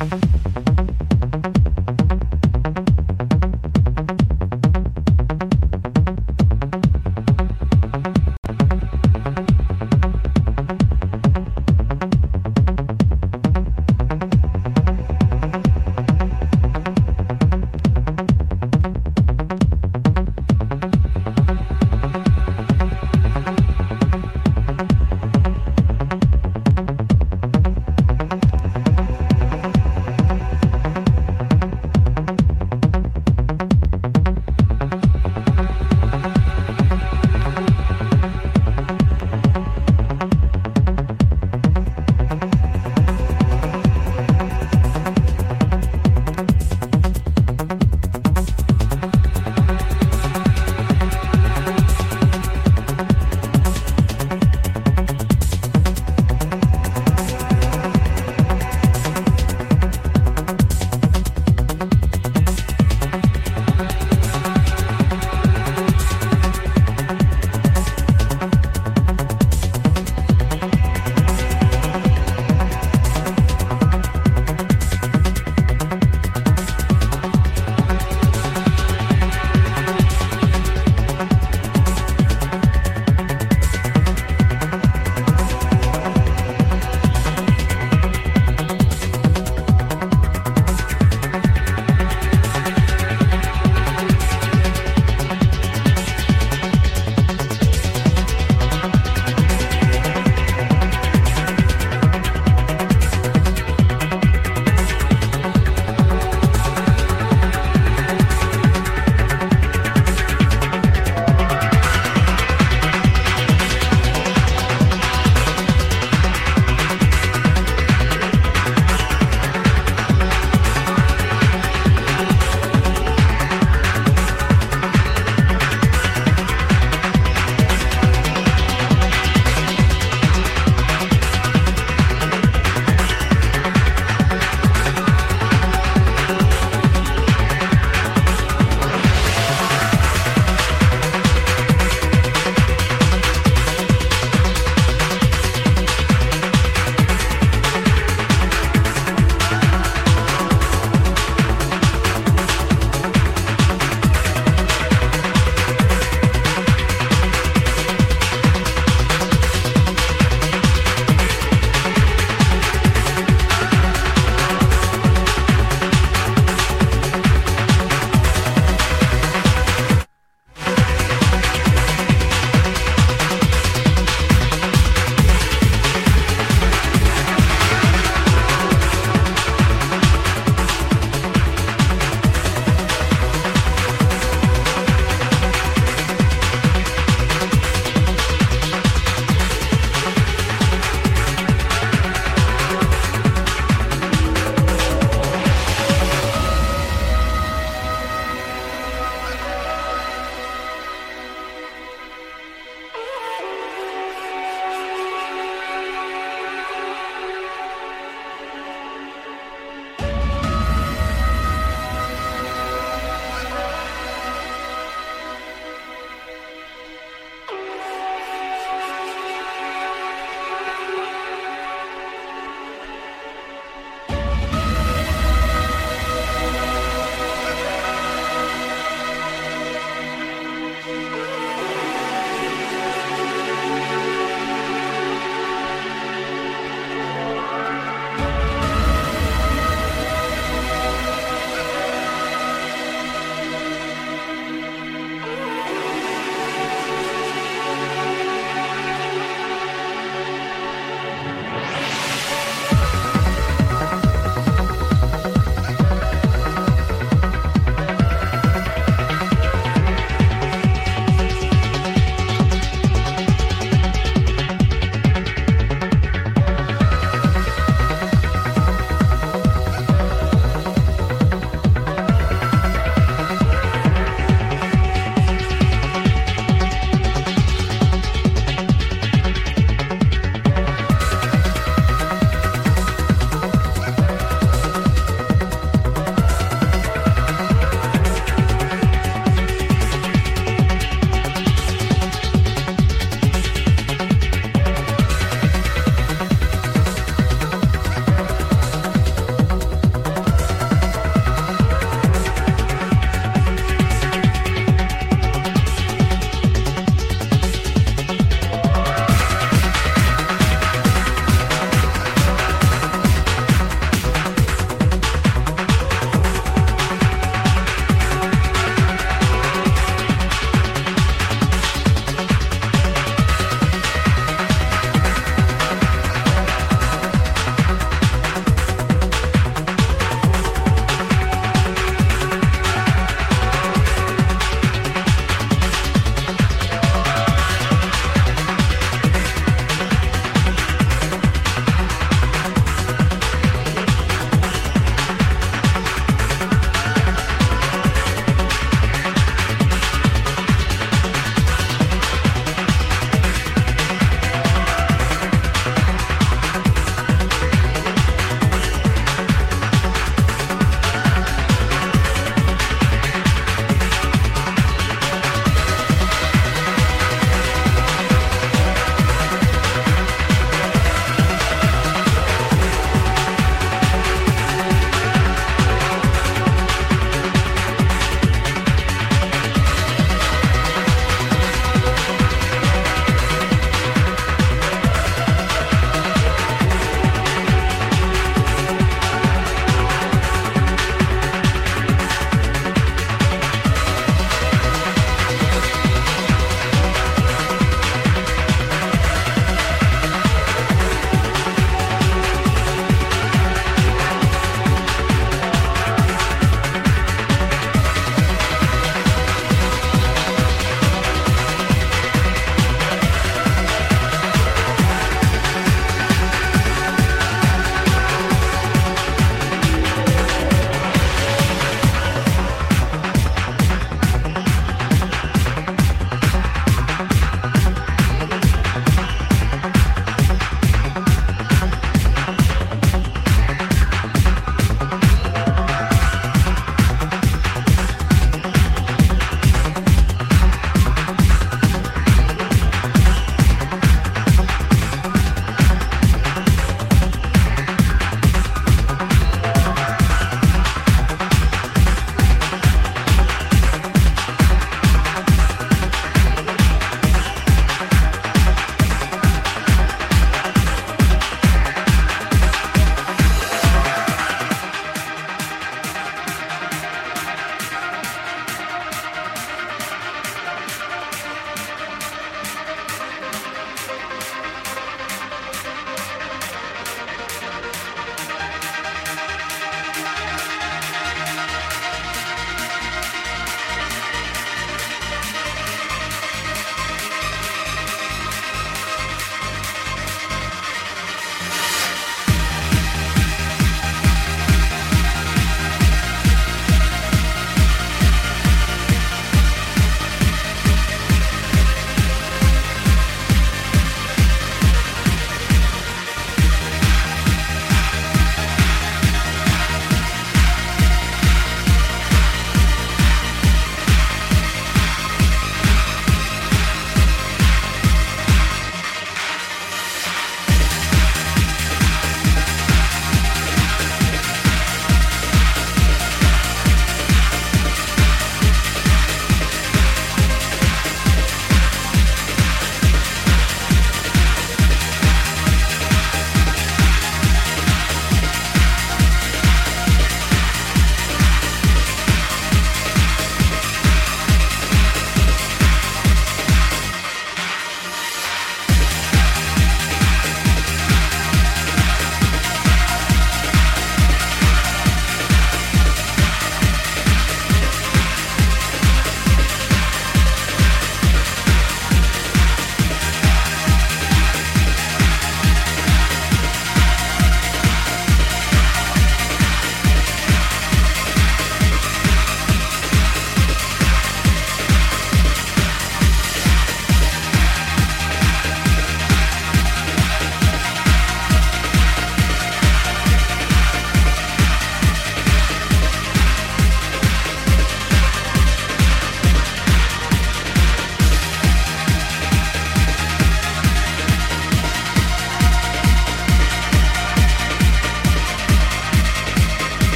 Mm-hmm.